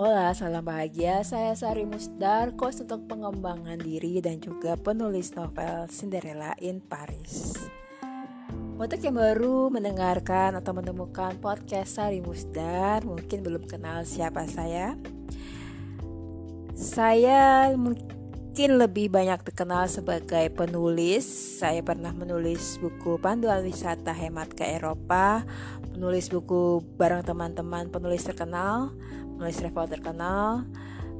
Hola, salam bahagia. Saya Sari Musdar, coach untuk pengembangan diri dan juga penulis novel Cinderella in Paris. Untuk yang baru mendengarkan atau menemukan podcast Sari Musdar, mungkin belum kenal siapa saya. Saya mungkin lebih banyak dikenal sebagai penulis. Saya pernah menulis buku panduan wisata hemat ke Eropa, menulis buku bareng teman-teman penulis terkenal, penulis travel terkenal,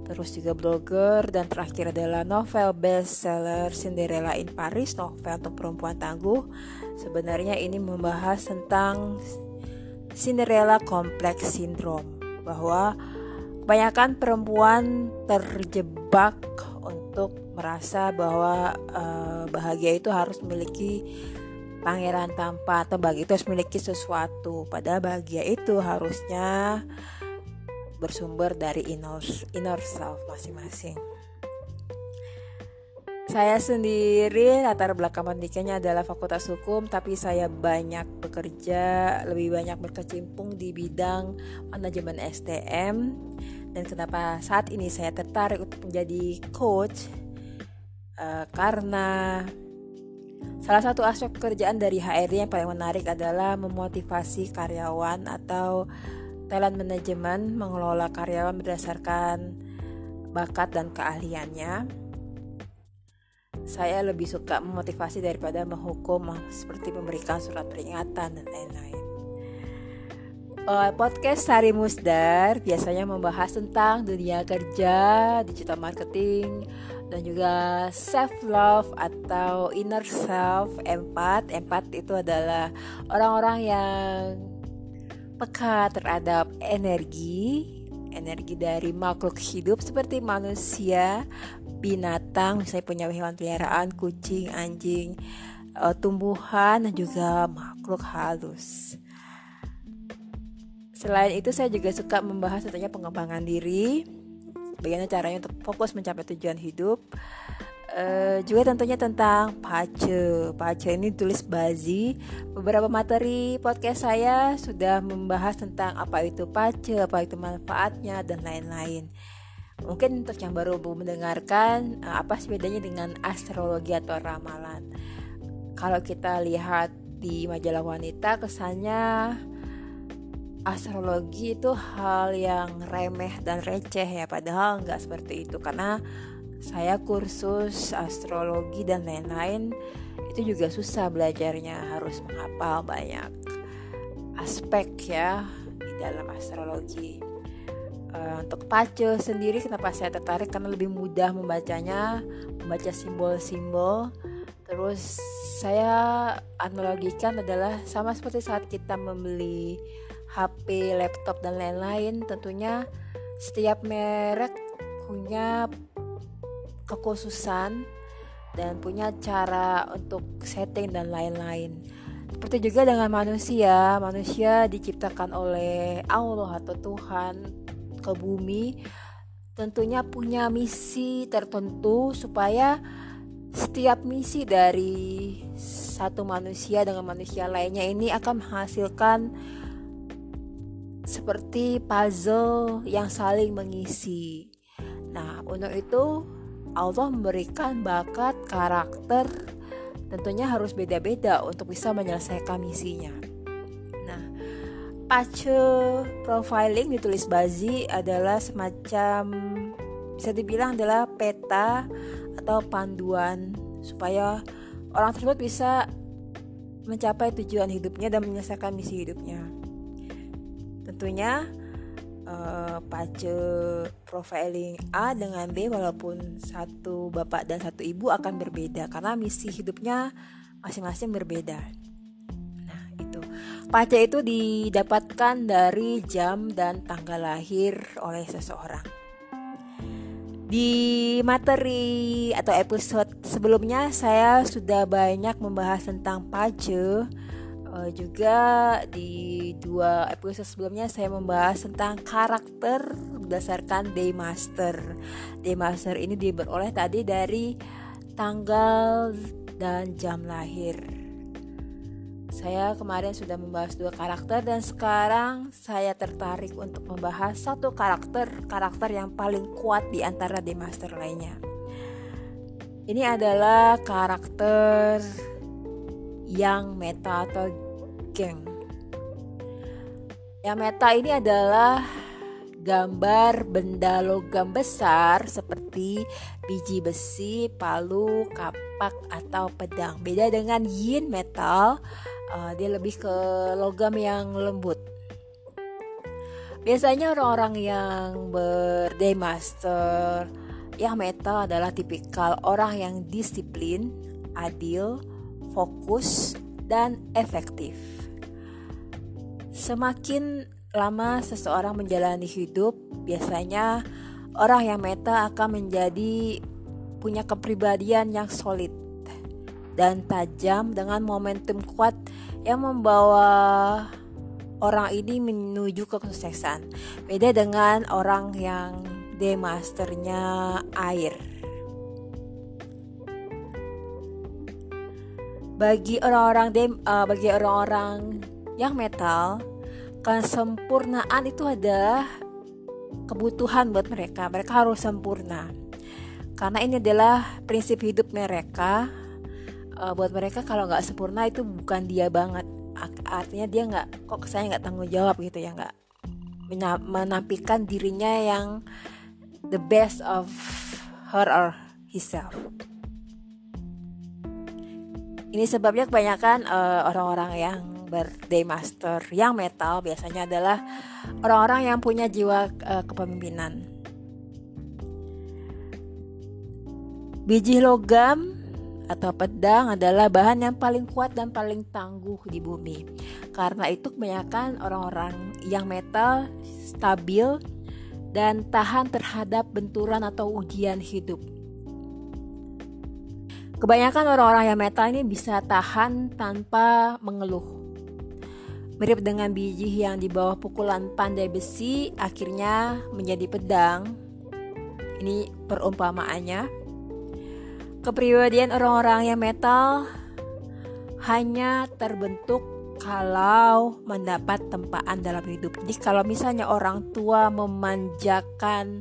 terus juga blogger dan terakhir adalah novel bestseller Cinderella in Paris, novel untuk perempuan tangguh. Sebenarnya ini membahas tentang Cinderella Complex Syndrome bahwa kebanyakan perempuan terjebak untuk merasa bahwa uh, bahagia itu harus memiliki pangeran tampan atau bahagia itu harus memiliki sesuatu padahal bahagia itu harusnya bersumber dari inner, inner self masing-masing. Saya sendiri latar belakang pendidikannya adalah Fakultas Hukum, tapi saya banyak bekerja, lebih banyak berkecimpung di bidang manajemen STM. Dan kenapa saat ini saya tertarik untuk menjadi coach? Uh, karena salah satu aspek pekerjaan dari HRD yang paling menarik adalah memotivasi karyawan atau talent management mengelola karyawan berdasarkan bakat dan keahliannya. Saya lebih suka memotivasi daripada menghukum seperti memberikan surat peringatan dan lain-lain. Uh, podcast Sari Musdar biasanya membahas tentang dunia kerja, digital marketing, dan juga self love atau inner self, empat. Empat itu adalah orang-orang yang peka terhadap energi, energi dari makhluk hidup seperti manusia, binatang, misalnya punya hewan peliharaan, kucing, anjing, uh, tumbuhan, dan juga makhluk halus. Selain itu saya juga suka membahas tentunya pengembangan diri, bagaimana caranya untuk fokus mencapai tujuan hidup, Uh, juga tentunya tentang pace. Pace ini tulis bazi. Beberapa materi podcast saya sudah membahas tentang apa itu pace, apa itu manfaatnya dan lain-lain. Mungkin untuk yang baru mendengarkan, uh, apa sih bedanya dengan astrologi atau ramalan? Kalau kita lihat di majalah wanita, kesannya astrologi itu hal yang remeh dan receh ya, padahal nggak seperti itu karena saya kursus astrologi dan lain-lain itu juga susah belajarnya harus menghafal banyak aspek ya di dalam astrologi. Uh, untuk pace sendiri kenapa saya tertarik? Karena lebih mudah membacanya membaca simbol-simbol. Terus saya analogikan adalah sama seperti saat kita membeli HP, laptop dan lain-lain tentunya setiap merek punya kekhususan dan punya cara untuk setting dan lain-lain. Seperti juga dengan manusia, manusia diciptakan oleh Allah atau Tuhan ke bumi tentunya punya misi tertentu supaya setiap misi dari satu manusia dengan manusia lainnya ini akan menghasilkan seperti puzzle yang saling mengisi. Nah, untuk itu Allah memberikan bakat, karakter tentunya harus beda-beda untuk bisa menyelesaikan misinya. Nah, pace profiling ditulis Bazi adalah semacam bisa dibilang adalah peta atau panduan supaya orang tersebut bisa mencapai tujuan hidupnya dan menyelesaikan misi hidupnya. Tentunya uh, pace profiling A dengan B walaupun satu bapak dan satu ibu akan berbeda karena misi hidupnya masing-masing berbeda. Nah, itu. Pace itu didapatkan dari jam dan tanggal lahir oleh seseorang. Di materi atau episode sebelumnya saya sudah banyak membahas tentang pace Uh, juga di dua episode sebelumnya saya membahas tentang karakter berdasarkan day master. Day master ini diperoleh tadi dari tanggal dan jam lahir. saya kemarin sudah membahas dua karakter dan sekarang saya tertarik untuk membahas satu karakter karakter yang paling kuat di antara The Master lainnya. Ini adalah karakter yang meta atau geng. Yang meta ini adalah gambar benda logam besar seperti biji besi, palu, kapak, atau pedang. Beda dengan yin metal, uh, dia lebih ke logam yang lembut. Biasanya orang-orang yang berde master yang metal adalah tipikal orang yang disiplin, adil, fokus, dan efektif. Semakin lama seseorang menjalani hidup, biasanya orang yang meta akan menjadi punya kepribadian yang solid dan tajam dengan momentum kuat yang membawa orang ini menuju ke kesuksesan. Beda dengan orang yang demasternya air. Bagi orang-orang uh, bagi orang-orang yang metal, kesempurnaan itu adalah kebutuhan buat mereka. Mereka harus sempurna. Karena ini adalah prinsip hidup mereka. Uh, buat mereka kalau nggak sempurna itu bukan dia banget. Artinya dia nggak kok saya nggak tanggung jawab gitu ya nggak menampilkan dirinya yang the best of her or himself. Ini sebabnya kebanyakan uh, orang-orang yang birthday master yang metal biasanya adalah orang-orang yang punya jiwa uh, kepemimpinan. Biji logam atau pedang adalah bahan yang paling kuat dan paling tangguh di bumi. Karena itu kebanyakan orang-orang yang metal stabil dan tahan terhadap benturan atau ujian hidup. Kebanyakan orang-orang yang metal ini bisa tahan tanpa mengeluh Mirip dengan biji yang di bawah pukulan pandai besi akhirnya menjadi pedang. Ini perumpamaannya. Kepribadian orang-orang yang metal hanya terbentuk kalau mendapat tempaan dalam hidup. Jadi kalau misalnya orang tua memanjakan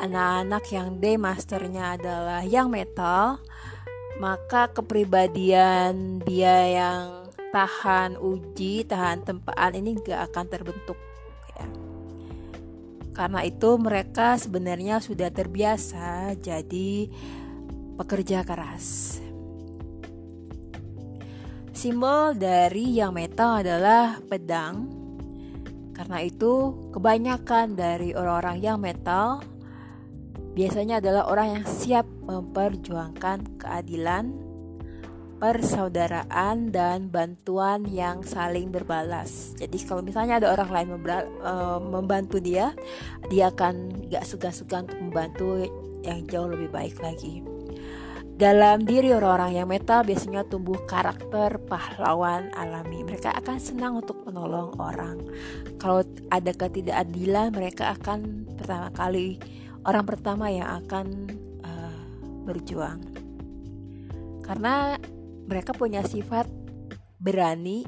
anak-anak yang day masternya adalah yang metal, maka kepribadian dia yang tahan uji, tahan tempaan ini gak akan terbentuk ya. Karena itu mereka sebenarnya sudah terbiasa jadi pekerja keras. Simbol dari yang metal adalah pedang. Karena itu kebanyakan dari orang-orang yang metal biasanya adalah orang yang siap memperjuangkan keadilan persaudaraan dan bantuan yang saling berbalas. Jadi kalau misalnya ada orang lain uh, membantu dia, dia akan gak segan-segan untuk membantu yang jauh lebih baik lagi. Dalam diri orang-orang yang metal biasanya tumbuh karakter pahlawan alami. Mereka akan senang untuk menolong orang. Kalau ada ketidakadilan, mereka akan pertama kali orang pertama yang akan uh, berjuang. Karena mereka punya sifat berani,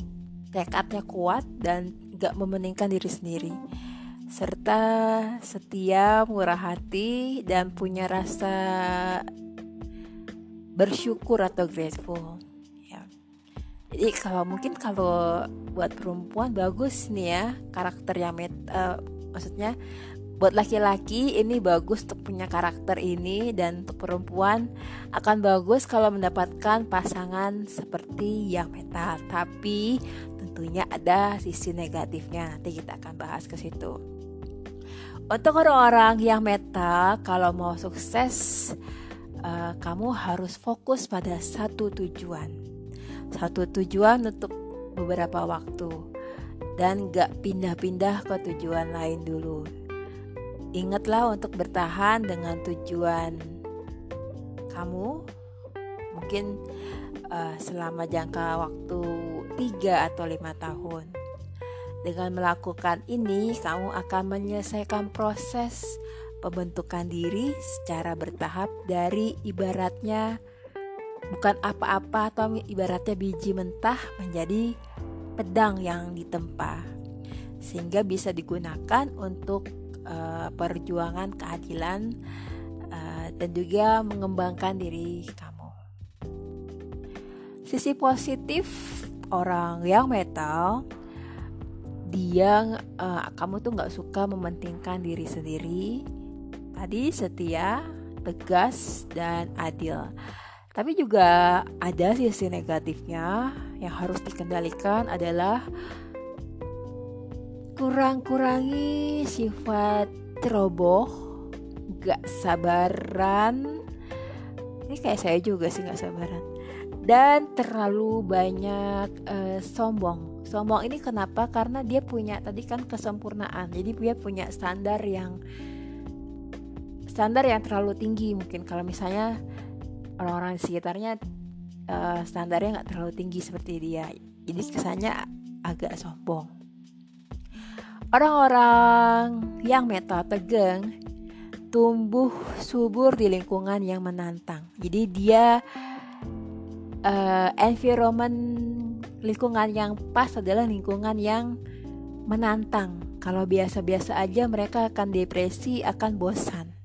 tekadnya kuat dan gak memeningkan diri sendiri serta setia, murah hati dan punya rasa bersyukur atau grateful. Ya. Jadi kalau mungkin kalau buat perempuan bagus nih ya karakter yang met, uh, maksudnya buat laki-laki ini bagus untuk punya karakter ini dan untuk perempuan akan bagus kalau mendapatkan pasangan seperti yang metal tapi tentunya ada sisi negatifnya. Nanti kita akan bahas ke situ. Untuk orang-orang yang metal kalau mau sukses uh, kamu harus fokus pada satu tujuan. Satu tujuan untuk beberapa waktu. Dan gak pindah-pindah ke tujuan lain dulu Ingatlah untuk bertahan dengan tujuan kamu mungkin uh, selama jangka waktu 3 atau 5 tahun. Dengan melakukan ini, kamu akan menyelesaikan proses pembentukan diri secara bertahap dari ibaratnya bukan apa-apa atau ibaratnya biji mentah menjadi pedang yang ditempa sehingga bisa digunakan untuk uh, perjuangan keadilan uh, dan juga mengembangkan diri kamu. Sisi positif orang yang metal dia uh, kamu tuh nggak suka mementingkan diri sendiri tadi setia tegas dan adil tapi juga ada sisi negatifnya yang harus dikendalikan adalah kurang-kurangi sifat ceroboh, gak sabaran. Ini kayak saya juga sih gak sabaran. Dan terlalu banyak uh, sombong. Sombong ini kenapa? Karena dia punya tadi kan kesempurnaan. Jadi dia punya standar yang standar yang terlalu tinggi mungkin kalau misalnya orang-orang di sekitarnya uh, standarnya nggak terlalu tinggi seperti dia jadi kesannya agak sombong orang-orang yang meta tegang tumbuh subur di lingkungan yang menantang. Jadi dia uh, environment lingkungan yang pas adalah lingkungan yang menantang. Kalau biasa-biasa aja mereka akan depresi akan bosan.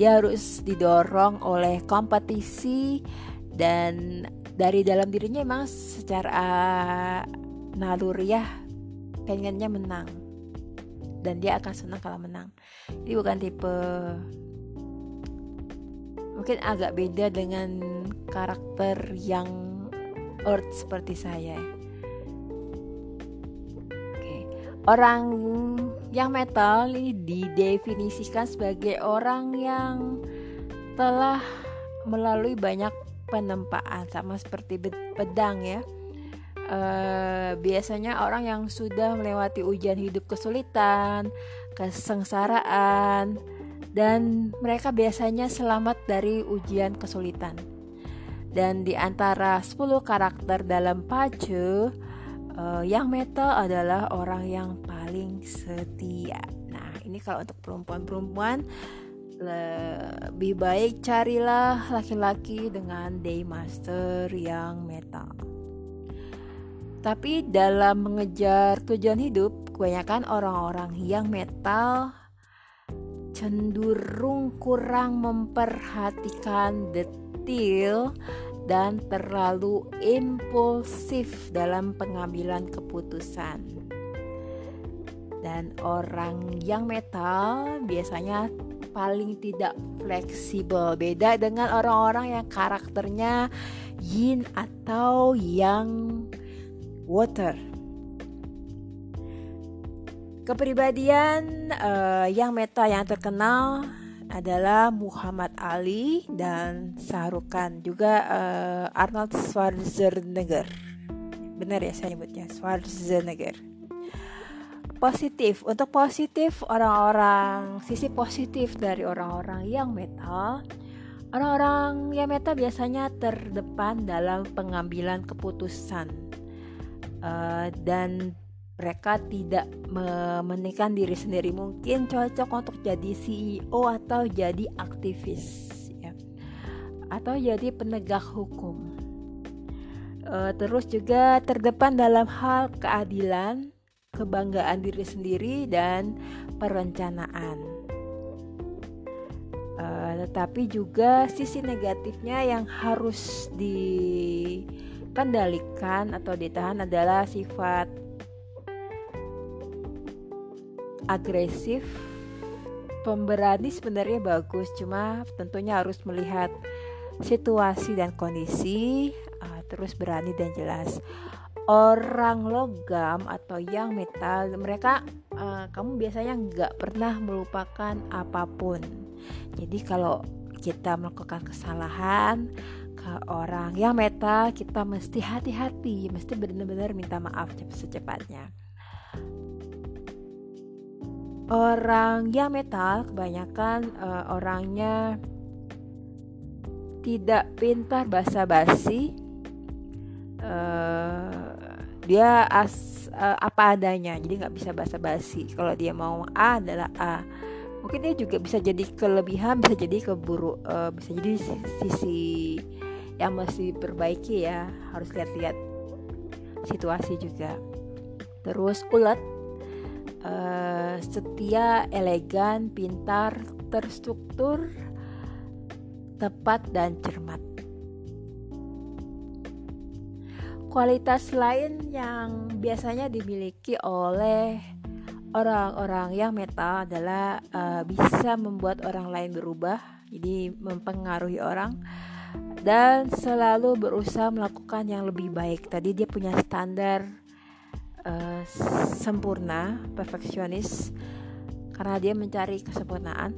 Dia harus didorong oleh kompetisi dan dari dalam dirinya emang secara naluriah pengennya menang. Dan dia akan senang kalau menang. Jadi bukan tipe mungkin agak beda dengan karakter yang earth seperti saya. Oke. Orang yang metal ini didefinisikan sebagai orang yang telah melalui banyak penempaan sama seperti pedang ya. Uh, biasanya orang yang sudah melewati ujian hidup kesulitan, kesengsaraan, dan mereka biasanya selamat dari ujian kesulitan. Dan di antara 10 karakter dalam Pace, uh, yang metal adalah orang yang paling setia. Nah, ini kalau untuk perempuan-perempuan lebih baik carilah laki-laki dengan day master yang metal. Tapi dalam mengejar tujuan hidup, kebanyakan orang-orang yang metal cenderung kurang memperhatikan detail dan terlalu impulsif dalam pengambilan keputusan. Dan orang yang metal biasanya paling tidak fleksibel. Beda dengan orang-orang yang karakternya yin atau yang water. Kepribadian uh, yang metal yang terkenal adalah Muhammad Ali dan Sarukan juga uh, Arnold Schwarzenegger. Benar ya saya nyebutnya Schwarzenegger. Positif. Untuk positif orang-orang sisi positif dari orang-orang yang metal orang-orang yang metal biasanya terdepan dalam pengambilan keputusan uh, dan mereka tidak mementingkan diri sendiri. Mungkin cocok untuk jadi CEO atau jadi aktivis ya. Atau jadi penegak hukum. Uh, terus juga terdepan dalam hal keadilan kebanggaan diri sendiri dan perencanaan. Uh, tetapi juga sisi negatifnya yang harus dikendalikan atau ditahan adalah sifat agresif. Pemberani sebenarnya bagus, cuma tentunya harus melihat situasi dan kondisi, uh, terus berani dan jelas orang logam atau yang metal mereka uh, kamu biasanya nggak pernah melupakan apa pun jadi kalau kita melakukan kesalahan ke orang. Yang metal kita mesti hati-hati mesti benar-benar minta maaf secepatnya. Orang yang metal kebanyakan uh, orangnya tidak pintar basa-basi. Uh, dia as uh, apa adanya jadi nggak bisa basa-basi. Kalau dia mau A adalah A. Mungkin dia juga bisa jadi kelebihan bisa jadi keburu uh, bisa jadi sisi yang masih perbaiki ya. Harus lihat-lihat situasi juga. Terus ulet uh, setia elegan pintar terstruktur tepat dan cermat. Kualitas lain yang biasanya dimiliki oleh orang-orang yang metal adalah uh, bisa membuat orang lain berubah, jadi mempengaruhi orang dan selalu berusaha melakukan yang lebih baik. Tadi dia punya standar uh, sempurna, perfeksionis karena dia mencari kesempurnaan.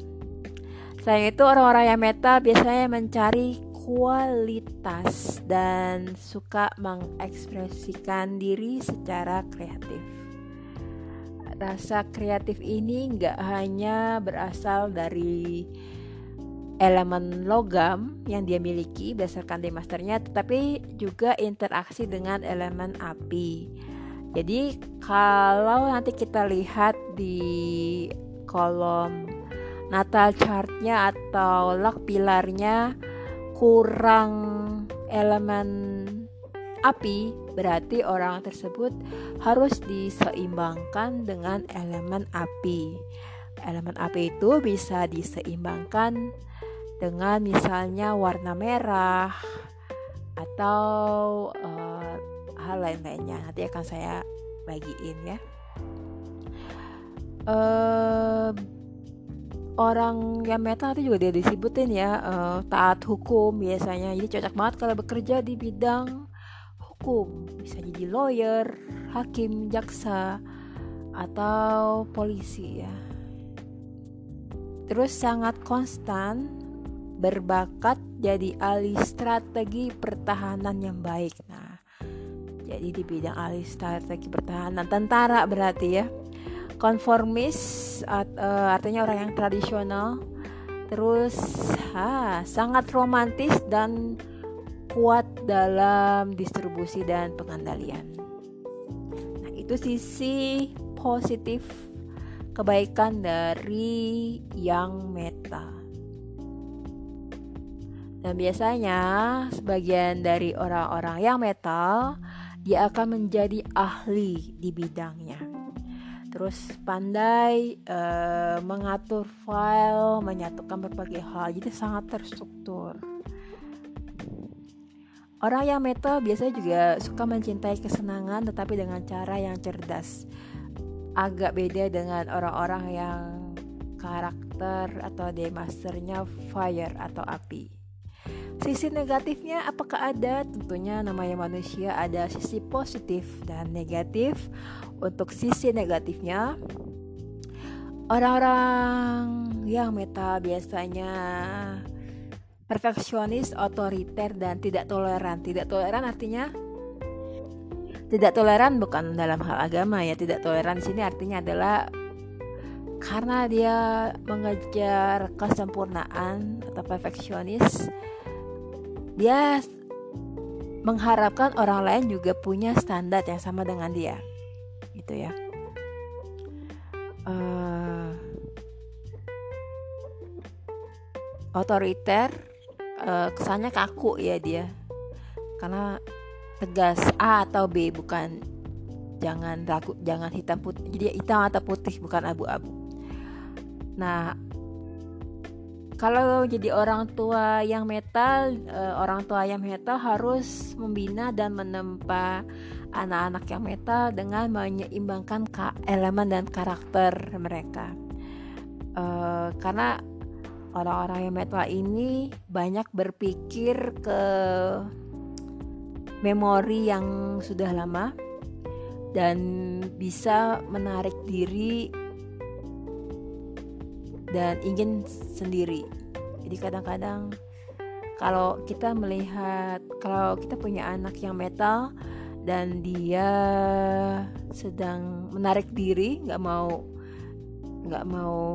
Selain itu orang-orang yang metal biasanya mencari kualitas dan suka mengekspresikan diri secara kreatif. Rasa kreatif ini nggak hanya berasal dari elemen logam yang dia miliki berdasarkan masternya, tetapi juga interaksi dengan elemen api. Jadi kalau nanti kita lihat di kolom natal chartnya atau luck pilarnya kurang elemen api, berarti orang tersebut harus diseimbangkan dengan elemen api. Elemen api itu bisa diseimbangkan dengan misalnya warna merah atau uh, hal lain-lainnya. Nanti akan saya bagiin ya. Uh, orang yang metal itu juga dia disebutin ya uh, taat hukum biasanya jadi cocok banget kalau bekerja di bidang hukum bisa jadi lawyer hakim jaksa atau polisi ya terus sangat konstan berbakat jadi ahli strategi pertahanan yang baik. Nah jadi di bidang ahli strategi pertahanan tentara berarti ya. Konformis art, uh, artinya orang yang tradisional. Terus ha, sangat romantis dan kuat dalam distribusi dan pengendalian. Nah itu sisi positif kebaikan dari yang meta dan biasanya sebagian dari orang-orang yang metal dia akan menjadi ahli di bidangnya terus pandai uh, mengatur file, menyatukan berbagai hal, jadi sangat terstruktur. Orang yang metal biasanya juga suka mencintai kesenangan tetapi dengan cara yang cerdas. Agak beda dengan orang-orang yang karakter atau day masternya fire atau api. Sisi negatifnya apakah ada? Tentunya namanya manusia ada sisi positif dan negatif. Untuk sisi negatifnya orang-orang yang meta biasanya perfeksionis, otoriter dan tidak toleran. Tidak toleran artinya tidak toleran bukan dalam hal agama ya. Tidak toleran di sini artinya adalah karena dia mengejar kesempurnaan atau perfeksionis dia mengharapkan orang lain juga punya standar yang sama dengan dia. Gitu ya. Uh, otoriter uh, kesannya kaku ya dia. Karena tegas A atau B bukan jangan ragu jangan hitam putih jadi hitam atau putih bukan abu-abu. Nah kalau jadi orang tua yang metal, uh, orang tua yang metal harus membina dan menempa anak-anak yang metal dengan menyeimbangkan elemen dan karakter mereka. Uh, karena orang-orang yang metal ini banyak berpikir ke memori yang sudah lama dan bisa menarik diri dan ingin sendiri. Jadi kadang-kadang kalau kita melihat kalau kita punya anak yang metal dan dia sedang menarik diri, nggak mau nggak mau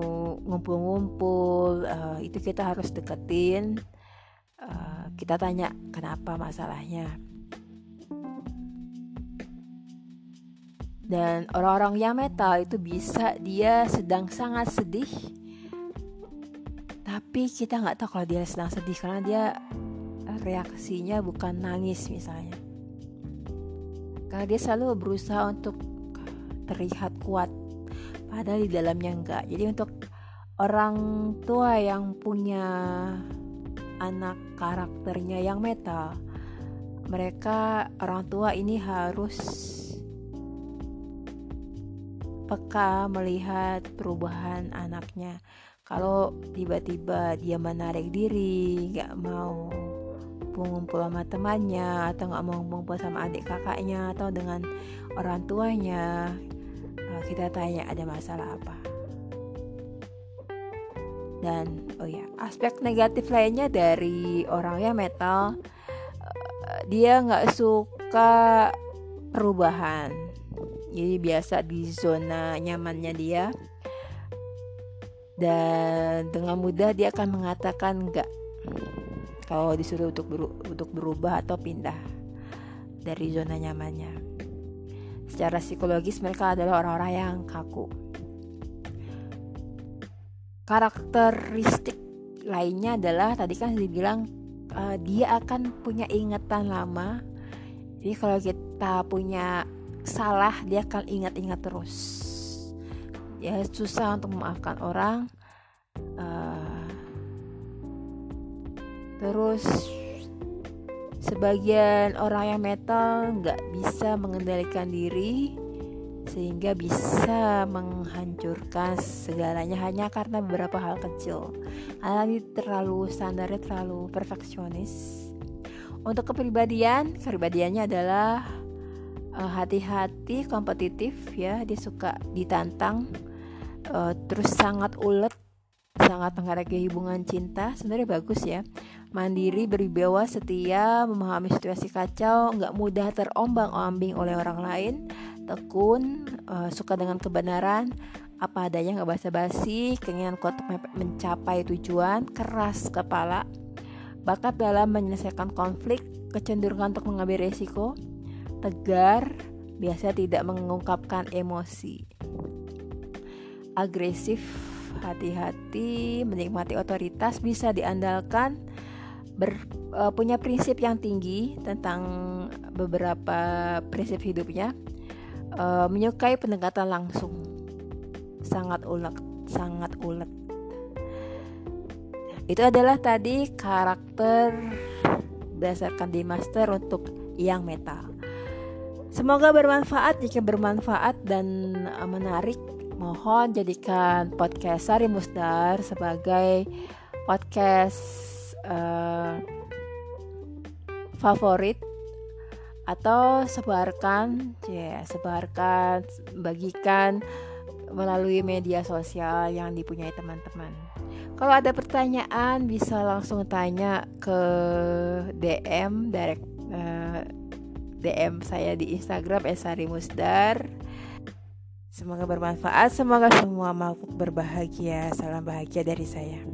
ngumpul-ngumpul, uh, itu kita harus deketin. Uh, kita tanya kenapa masalahnya. Dan orang-orang yang metal itu bisa dia sedang sangat sedih tapi kita nggak tahu kalau dia sedang sedih karena dia reaksinya bukan nangis misalnya. Karena dia selalu berusaha untuk terlihat kuat padahal di dalamnya enggak jadi untuk orang tua yang punya anak karakternya yang metal mereka orang tua ini harus peka melihat perubahan anaknya kalau tiba-tiba dia menarik diri nggak mau ngumpul sama temannya atau nggak mau ngumpul sama adik kakaknya atau dengan orang tuanya eh, kita tanya ada masalah apa. Dan oh ya aspek negatif lainnya dari orangnya metal eh, dia nggak suka perubahan. Jadi biasa di zona nyamannya dia dan dengan mudah dia akan mengatakan enggak kalau disuruh untuk beru untuk berubah atau pindah dari zona nyamannya. Secara psikologis mereka adalah orang-orang yang kaku. Karakteristik lainnya adalah tadi kan dibilang uh, dia akan punya ingatan lama. Jadi kalau kita punya salah dia akan ingat-ingat terus. Ya susah untuk memaafkan orang. Uh, Terus sebagian orang yang metal nggak bisa mengendalikan diri sehingga bisa menghancurkan segalanya hanya karena beberapa hal kecil. Ini terlalu standarnya terlalu perfeksionis. Untuk kepribadian, kepribadiannya adalah uh, hati-hati, kompetitif ya, dia suka ditantang, uh, terus sangat ulet sangat menghargai hubungan cinta sebenarnya bagus ya. Mandiri berwibawa setia memahami situasi kacau nggak mudah terombang-ambing oleh orang lain tekun uh, suka dengan kebenaran. Apa adanya nggak basa-basi keinginan kuat mencapai tujuan keras kepala. Bakat dalam menyelesaikan konflik kecenderungan untuk mengambil resiko. Tegar biasa tidak mengungkapkan emosi agresif hati-hati, menikmati otoritas bisa diandalkan, ber, uh, punya prinsip yang tinggi tentang beberapa prinsip hidupnya, uh, menyukai pendekatan langsung, sangat ulet, sangat ulet. Itu adalah tadi karakter berdasarkan di master untuk yang metal. Semoga bermanfaat. Jika bermanfaat dan menarik, mohon jadikan podcast Sari Musdar sebagai podcast uh, favorit atau sebarkan ya sebarkan bagikan melalui media sosial yang dipunyai teman-teman. Kalau ada pertanyaan bisa langsung tanya ke DM direct uh, eh, DM saya di Instagram Esari Musdar Semoga bermanfaat, semoga semua makhluk berbahagia. Salam bahagia dari saya.